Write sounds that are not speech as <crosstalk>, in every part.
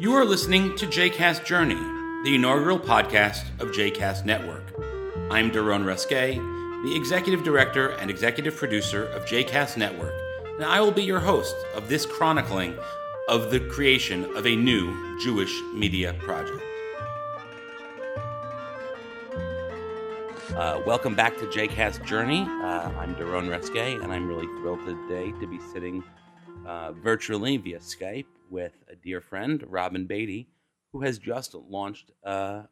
You are listening to JCast Journey, the inaugural podcast of JCast Network. I'm Daron Resque, the executive director and executive producer of JCast Network, and I will be your host of this chronicling of the creation of a new Jewish media project. Uh, welcome back to JCast Journey. Uh, I'm Daron Resque, and I'm really thrilled today to be sitting uh, virtually via Skype with a dear friend, Robin Bady, who has just launched uh,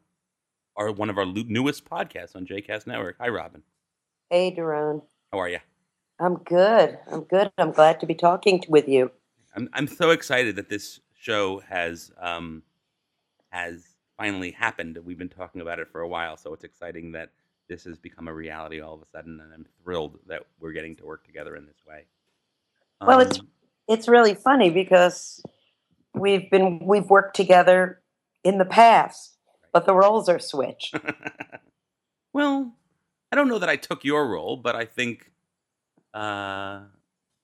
our one of our newest podcasts on JCast Network. Hi, Robin. Hey, Daron. How are you? I'm good. I'm good. I'm glad to be talking with you. I'm I'm so excited that this show has um, has finally happened. We've been talking about it for a while, so it's exciting that this has become a reality all of a sudden, and I'm thrilled that we're getting to work together in this way. Um, well, it's um, it's really funny because we've been we've worked together in the past, but the roles are switched. <laughs> well, I don't know that I took your role, but I think uh,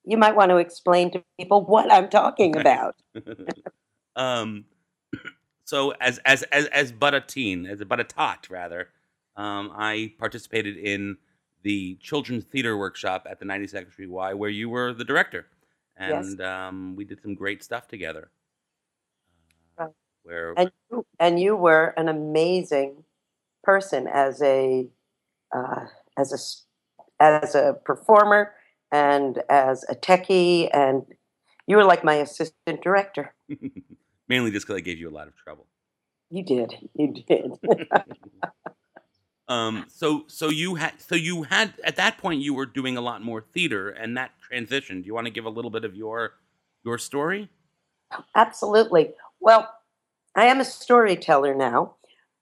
you might want to explain to people what I'm talking about. <laughs> um, <clears throat> so as as as as but a teen, as a but a tot rather, um, I participated in the children's theater workshop at the 92nd Street Y, where you were the director, and yes. um, we did some great stuff together. Where and you, and you were an amazing person as a uh, as a as a performer and as a techie, and you were like my assistant director. <laughs> Mainly just because I gave you a lot of trouble. You did. You did. <laughs> um, so so you had so you had at that point you were doing a lot more theater, and that transition. Do you want to give a little bit of your your story? Absolutely. Well, I am a storyteller now,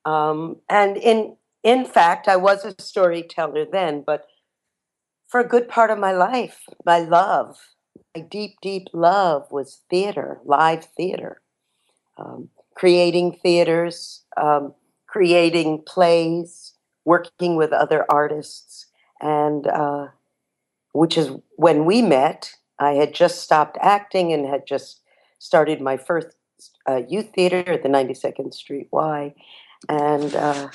um, and in in fact, I was a storyteller then, but for a good part of my life, my love, my deep, deep love was theater, live theater, um, creating theaters, um, creating plays, working with other artists. And uh, which is when we met, I had just stopped acting and had just started my first uh, youth theater at the 92nd Street Y. And uh,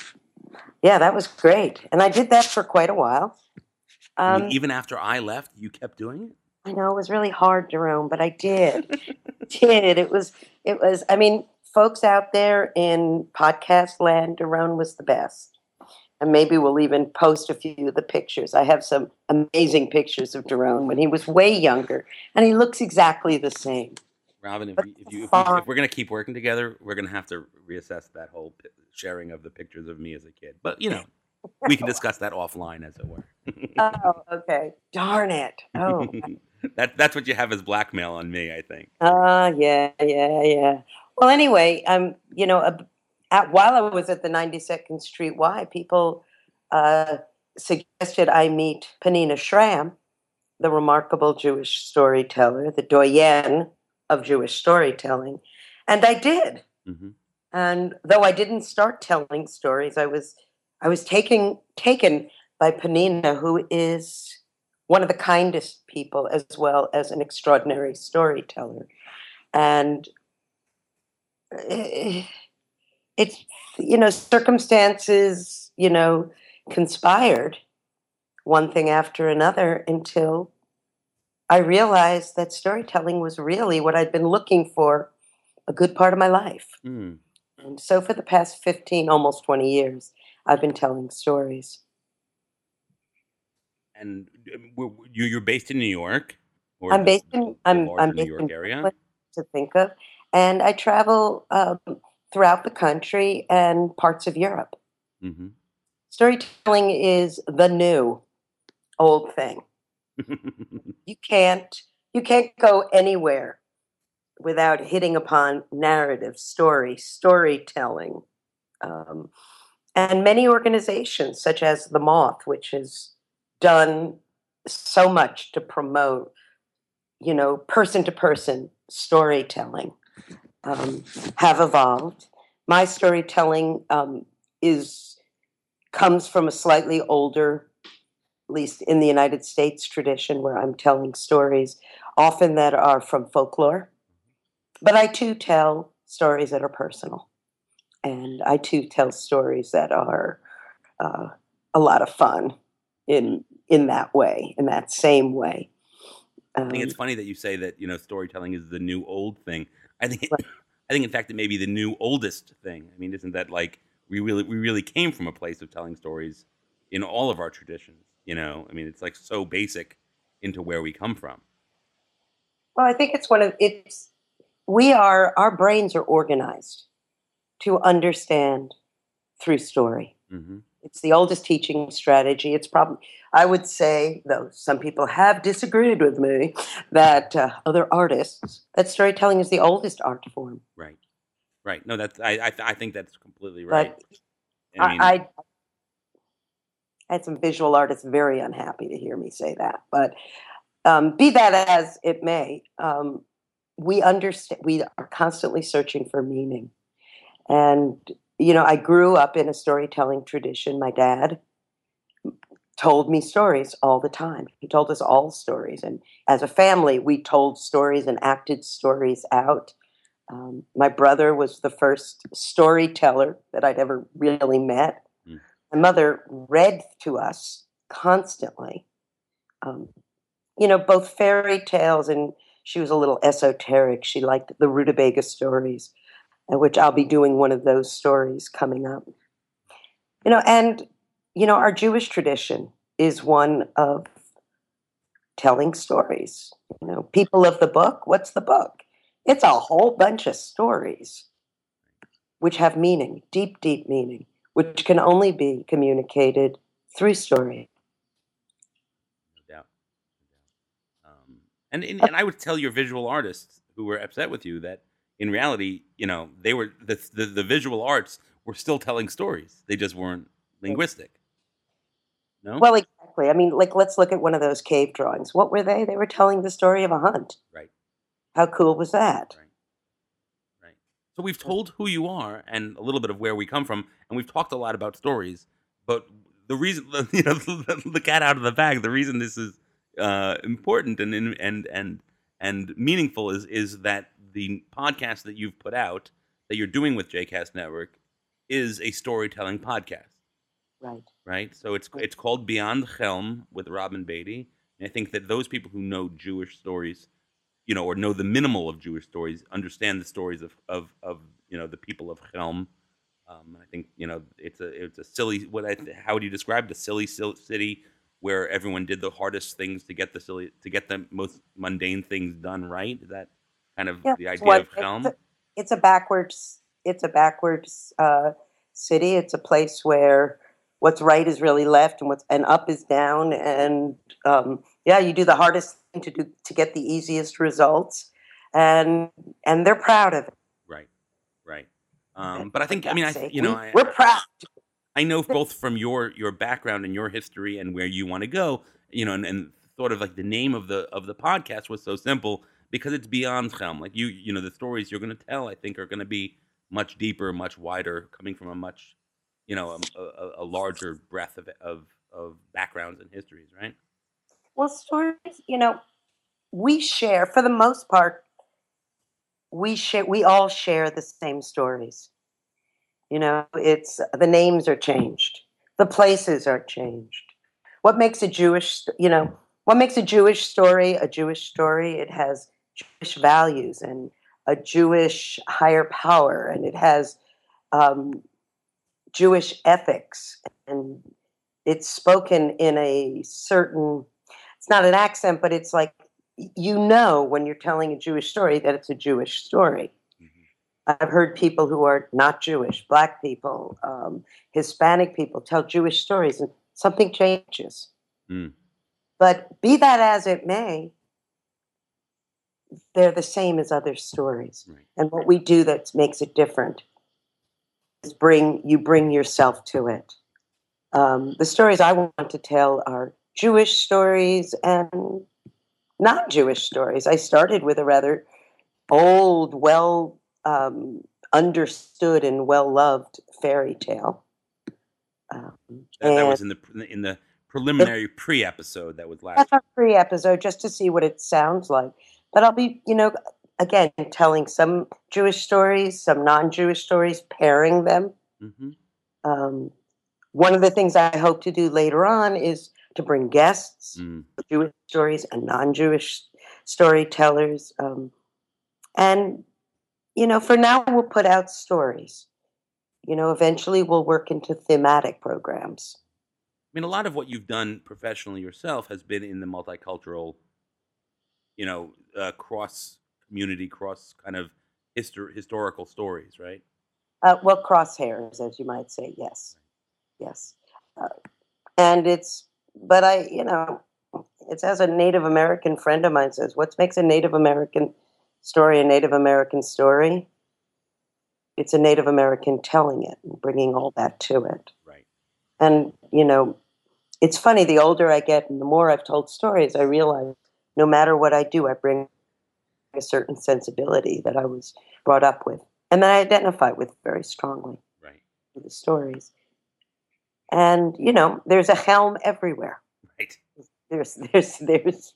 yeah, that was great. And I did that for quite a while. Um, I mean, even after I left, you kept doing it. I know it was really hard, Jerome, but I did. <laughs> did it was it was. I mean, folks out there in podcast land, Jerome was the best. And maybe we'll even post a few of the pictures. I have some amazing pictures of Daron when he was way younger, and he looks exactly the same. Robin, if, you, if, you, if, you, if we're going to keep working together, we're going to have to reassess that whole sharing of the pictures of me as a kid. But you know, we can <laughs> discuss that offline, as it were. oh, <laughs> okay. Darn it. Oh. <laughs> that that's what you have as blackmail on me, I think. Uh yeah, yeah, yeah. Well, anyway, um, you know, uh, at, while I was at the 92nd Street Y, people uh, suggested I meet Peninnah Schram, the remarkable Jewish storyteller, the doyenne of Jewish storytelling, and I did. Mm-hmm. And though I didn't start telling stories, I was I was taken taken by Peninnah, who is one of the kindest people as well as an extraordinary storyteller. And eh, it's, you know, circumstances, you know, conspired one thing after another until I realized that storytelling was really what I'd been looking for a good part of my life. Mm. And so for the past 15, almost 20 years, I've been telling stories. And um, you're based in New York? I'm based in I'm, I'm New York area to think of, and I travel um, throughout the country and parts of Europe. Mm-hmm. Storytelling is the new old thing. <laughs> you can't you can't go anywhere without hitting upon narrative, story, storytelling. Um, and many organizations, such as the Moth, which has done so much to promote, you know, person to person storytelling, um, have evolved. My storytelling um, is comes from a slightly older, at least in the United States tradition, where I'm telling stories often that are from folklore, but I too tell stories that are personal. And I too tell stories that are uh, a lot of fun in in that way, in that same way. Um, I think it's um, funny that you say that you know storytelling is the new old thing. I think right. I think in fact it may be the new oldest thing. I mean, isn't that like we really we really came from a place of telling stories in all of our traditions? You know, I mean, it's like so basic into where we come from. Well, I think it's one of it's we are our brains are organized to understand through story. Mm-hmm. It's the oldest teaching strategy. It's probably, I would say, though some people have disagreed with me, that uh, other artists, that storytelling is the oldest art form. Right, right. No, that's I. I, I think that's completely right. I, mean, I, I, had some visual artists very unhappy to hear me say that. But um, be that as it may, um, we understand. We are constantly searching for meaning, and you know, I grew up in a storytelling tradition. My dad told me stories all the time. He told us all stories. And as a family, we told stories and acted stories out. Um, my brother was the first storyteller that I'd ever really met. My mother read to us constantly. Um, you know, both fairy tales and she was a little esoteric. She liked the Rootabaga stories which I'll be doing one of those stories coming up. You know, and, you know, our Jewish tradition is one of telling stories. You know, people of the book, what's the book? It's a whole bunch of stories which have meaning, deep, deep meaning, which can only be communicated through story. No doubt. Um, and, and, and I would tell your visual artists who were upset with you that in reality, you know, they were the, the, the visual arts were still telling stories. They just weren't linguistic. No. Well, exactly. I mean, like let's look at one of those cave drawings. What were they? They were telling the story of a hunt. Right. How cool was that? Right. So we've told who you are and a little bit of where we come from, and we've talked a lot about stories. But the reason, <laughs> you know, <laughs> the cat out of the bag. The reason this is uh, important and and and and meaningful is is that the podcast that you've put out that you're doing with JCast Network is a storytelling podcast. Right. Right. So it's it's called Beyond Chelm with Robin Bady. And I think that those people who know Jewish stories, you know, or know the minimal of Jewish stories, understand the stories of of, of you know the people of Chelm. Um, I think you know it's a it's a silly what I how would you describe the silly city where everyone did the hardest things to get the silly to get the most mundane things done right. Is that kind of yeah, the idea what, of Chelm? It's a, it's a backwards. It's a backwards uh, city. It's a place where what's right is really left, and what's and up is down. And um, yeah, you do the hardest thing to do to get the easiest results, and and they're proud of it. Right, right. Um, but I think I mean I you know I, we're proud. I know both from your your background and your history and where you want to go, you know, and, and sort of like the name of the of the podcast was so simple because it's beyond Chelm. Like you, you know, the stories you're going to tell, I think, are going to be much deeper, much wider, coming from a much, you know, a, a, a larger breadth of, of of backgrounds and histories, right? Well, stories, you know, we share for the most part. We share. We all share the same stories. You know, it's the names are changed, the places are changed. What makes a Jewish, you know, what makes a Jewish story a Jewish story? It has Jewish values and a Jewish higher power, and it has um, Jewish ethics, and it's spoken in a certain. It's not an accent, but it's like you know when you're telling a Jewish story that it's a Jewish story. Mm-hmm. I've heard people who are not Jewish, black people, um, Hispanic people tell Jewish stories, and something changes. Mm. But be that as it may, they're the same as other stories. Right. And what we do that makes it different is bring you bring yourself to it. Um, the stories I want to tell are Jewish stories and not Jewish stories. I started with a rather old, well um, understood and well loved fairy tale. Um, that, that, was in the in the preliminary pre episode that was last. Pre episode, just to see what it sounds like. But I'll be, you know, again, telling some Jewish stories, some non Jewish stories, pairing them. Mm-hmm. Um, one of the things I hope to do later on is to bring guests, mm. Jewish stories and non Jewish storytellers. Um, and, you know, for now, we'll put out stories. You know, eventually we'll work into thematic programs. I mean, a lot of what you've done professionally yourself has been in the multicultural, you know, uh, cross community, cross kind of histor- historical stories, right? Uh, well, crosshairs, as you might say, yes, yes. Uh, and it's, but I, you know, it's as a Native American friend of mine says, what makes a Native American story a Native American story? It's a Native American telling it and bringing all that to it. Right. And, you know, it's funny, the older I get and the more I've told stories, I realize no matter what I do, I bring a certain sensibility that I was brought up with and that I identify with very strongly. Right. With the stories. And, you know, there's a Chelm everywhere. Right. There's, there's, there's,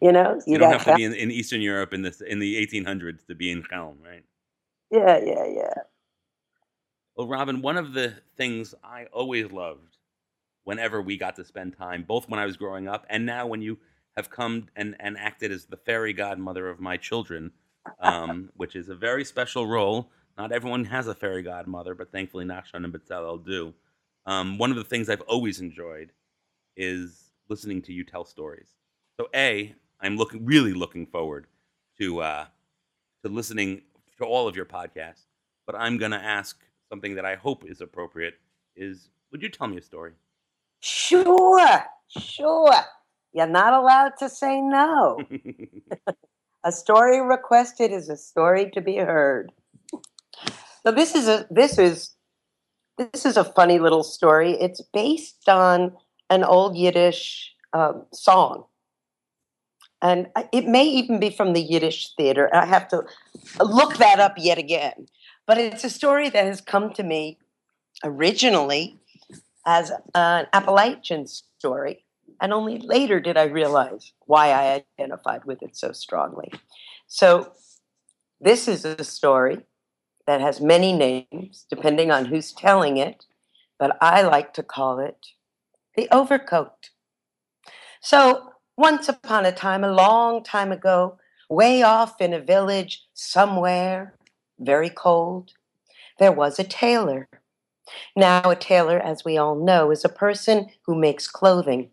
you know, you, you don't have to be in, in, Eastern Europe in the in the 1800s to be in Chelm, right? Yeah, yeah, yeah. Well, Robin, one of the things I always loved whenever we got to spend time, both when I was growing up and now when you have come and, and acted as the fairy godmother of my children, um, <laughs> which is a very special role. Not everyone has a fairy godmother, but thankfully Nachshon and Bezalel do. Um, one of the things I've always enjoyed is listening to you tell stories. So, A, I'm looking really looking forward to uh, to listening to all of your podcasts. But I'm going to ask something that I hope is appropriate. Is would you tell me a story? Sure, sure. You're not allowed to say no. <laughs> a story requested is a story to be heard. So this is a this is this is a funny little story. It's based on an old Yiddish um, song, and it may even be from the Yiddish theater. I have to look that up yet again. But it's a story that has come to me originally as an Appalachian story and only later did I realize why I identified with it so strongly. So, this is a story that has many names, depending on who's telling it, but I like to call it The Overcoat. So, once upon a time, a long time ago, way off in a village somewhere, very cold, there was a tailor. Now, a tailor, as we all know, is a person who makes clothing.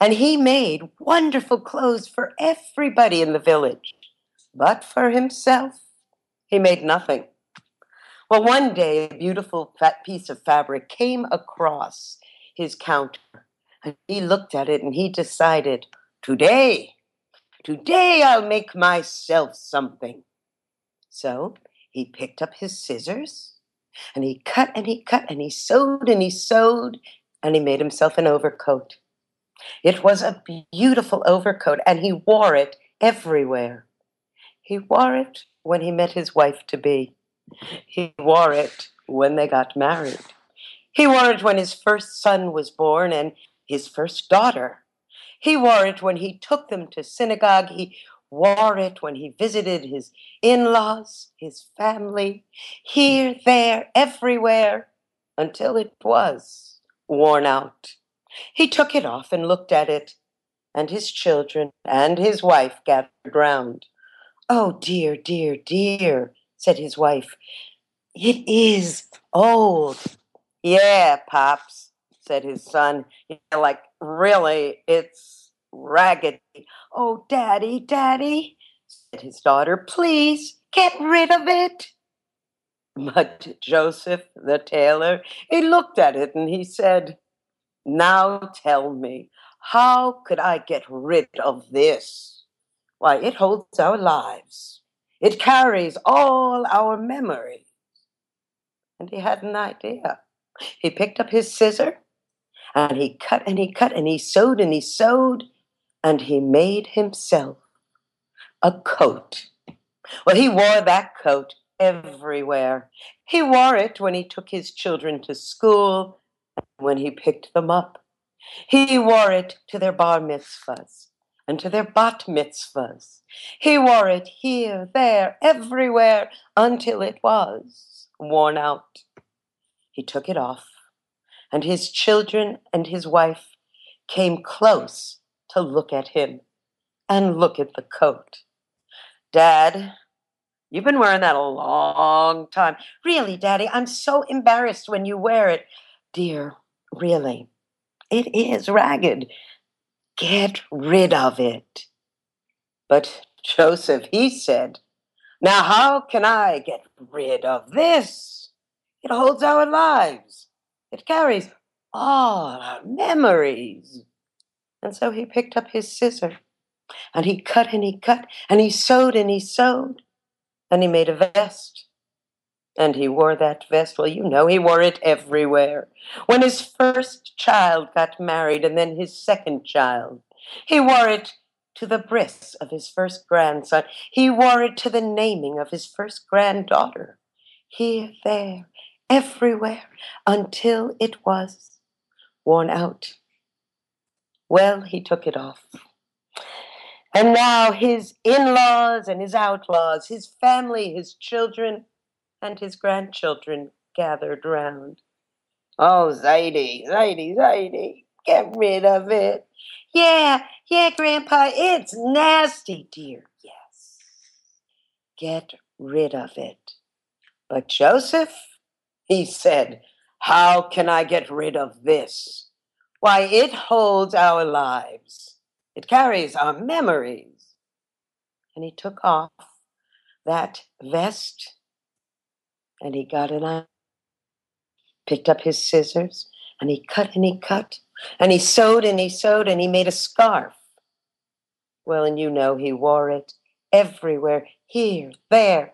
And he made wonderful clothes for everybody in the village. But for himself, he made nothing. Well, one day, a beautiful piece of fabric came across his counter. And he looked at it and he decided, Today, today I'll make myself something. So he picked up his scissors and he cut and he cut and he sewed and he sewed and he made himself an overcoat. It was a beautiful overcoat, and he wore it everywhere. He wore it when he met his wife to be. He wore it when they got married. He wore it when his first son was born and his first daughter. He wore it when he took them to synagogue. He wore it when he visited his in laws, his family, here, there, everywhere, until it was worn out. He took it off and looked at it, and his children and his wife gathered round. Oh, dear, dear, dear, said his wife. It is old. Yeah, Pops, said his son. Yeah, like, really, it's raggedy. Oh, Daddy, Daddy, said his daughter, please get rid of it. But Joseph, the tailor, he looked at it and he said, now tell me, how could I get rid of this? Why, it holds our lives. It carries all our memories. And he had an idea. He picked up his scissor and he cut and he cut and he sewed and he sewed and he made himself a coat. Well, he wore that coat everywhere. He wore it when he took his children to school when he picked them up. He wore it to their bar mitzvahs and to their bat mitzvahs. He wore it here, there, everywhere, until it was worn out. He took it off, and his children and his wife came close to look at him and look at the coat. Dad, you've been wearing that a long time. Really, Daddy, I'm so embarrassed when you wear it. Dear, really, it is ragged. Get rid of it. But Joseph, he said, Now how can I get rid of this? It holds our lives, it carries all our memories. And so he picked up his scissor and he cut and he cut and he sewed and he sewed and he made a vest. And he wore that vest. Well, you know, he wore it everywhere. When his first child got married and then his second child, he wore it to the bris of his first grandson. He wore it to the naming of his first granddaughter. Here, there, everywhere, until it was worn out. Well, he took it off. And now his in laws and his outlaws, his family, his children, and his grandchildren gathered round. Oh, Zaidi, Zaidi, Zaidi, get rid of it. Yeah, yeah, Grandpa, it's nasty, dear. Yes. Get rid of it. But Joseph, he said, how can I get rid of this? Why, it holds our lives. It carries our memories. And he took off that vest and he got an eye, picked up his scissors and he cut and he cut and he sewed and he sewed and he made a scarf. Well, and you know he wore it everywhere, here, there,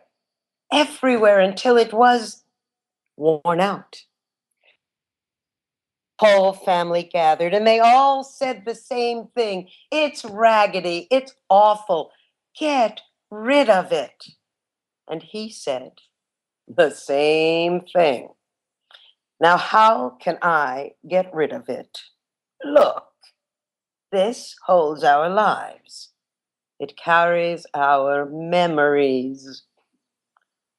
everywhere until it was worn out. Whole family gathered and they all said the same thing. It's raggedy. It's awful. Get rid of it. And he said the same thing. Now, how can I get rid of it? Look, this holds our lives. It carries our memories.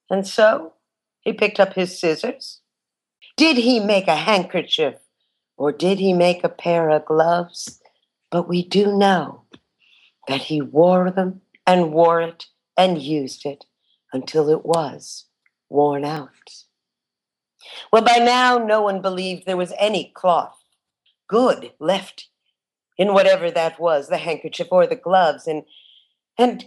And so he picked up his scissors. Did he make a handkerchief or did he make a pair of gloves? But we do know that he wore them and wore it and used it until it was worn out. Well, by now, no one believed there was any cloth good left in whatever that was the handkerchief or the gloves. And, and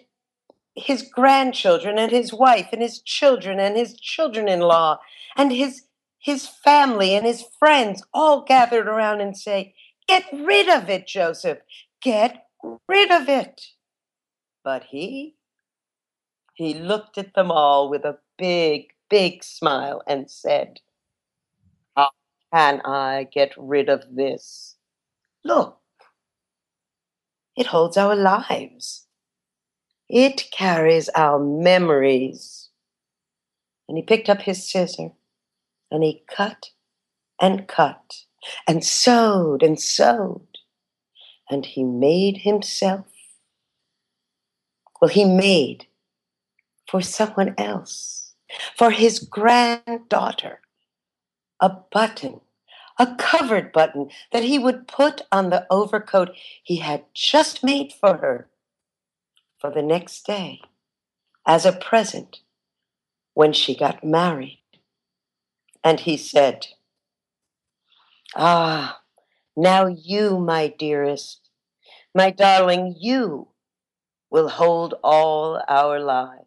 his grandchildren and his wife and his children and his children in law and his his family and his friends all gathered around and say, Get rid of it, Joseph. Get rid of it. But he, he looked at them all with a big, big smile and said, How can I get rid of this? Look, it holds our lives. It carries our memories. And he picked up his scissor and he cut and cut and sewed and sewed. And he made himself, well, he made for someone else, for his granddaughter, a button, a covered button that he would put on the overcoat he had just made for her for the next day as a present when she got married. And he said, Ah, now you, my dearest, my darling, you will hold all our lives.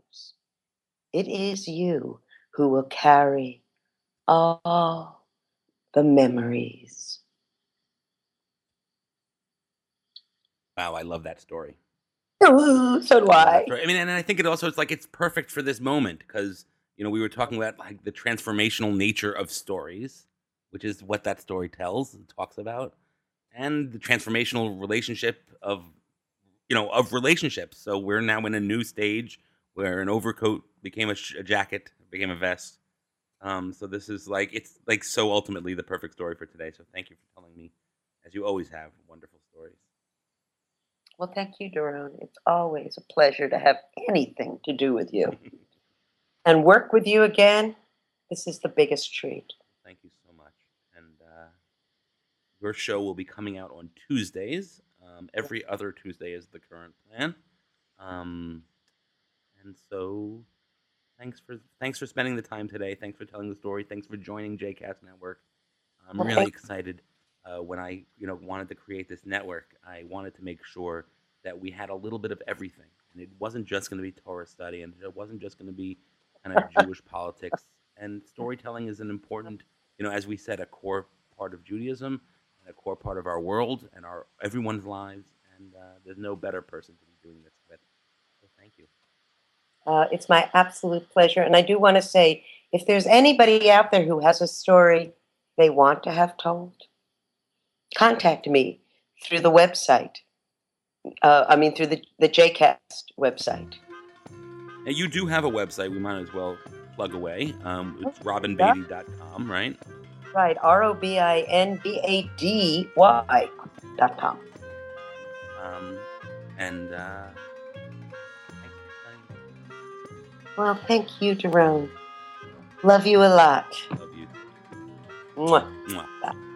It is you who will carry all the memories. Wow, I love that story. Ooh, so do I. I mean, and I think it also it's like it's perfect for this moment because you know, we were talking about like the transformational nature of stories, which is what that story tells and talks about, and the transformational relationship of, you know, of relationships. So we're now in a new stage where an overcoat became a, sh- a jacket, became a vest. Um, so this is like it's like so ultimately the perfect story for today. So thank you for telling me, as you always have, wonderful stories. Well, thank you, Daron. It's always a pleasure to have anything to do with you. <laughs> and work with you again, this is the biggest treat. Thank you so much. And uh, your show will be coming out on Tuesdays. Um, every other Tuesday is the current plan. Um, and so thanks for thanks for spending the time today. Thanks for telling the story. Thanks for joining JCast Network. I'm well, really excited uh, when I you know wanted to create this network, I wanted to make sure that we had a little bit of everything, and it wasn't just going to be Torah study, and it wasn't just going to be kind of <laughs> Jewish politics. And storytelling is an important, you know, as we said, a core part of Judaism and a core part of our world and our everyone's lives. And uh, there's no better person to be doing this with. So thank you. Uh, it's my absolute pleasure, and I do want to say, if there's anybody out there who has a story they want to have told, contact me through the website. Uh, I mean, through the, the JCast website. Now, you do have a website. We might as well plug away. Um, it's robinbady.com, right? Right. R O B I N B A D Y dot com. Um, and, uh, well, thank you, Jerome. Love you a lot. Love you. Mwah. Mwah.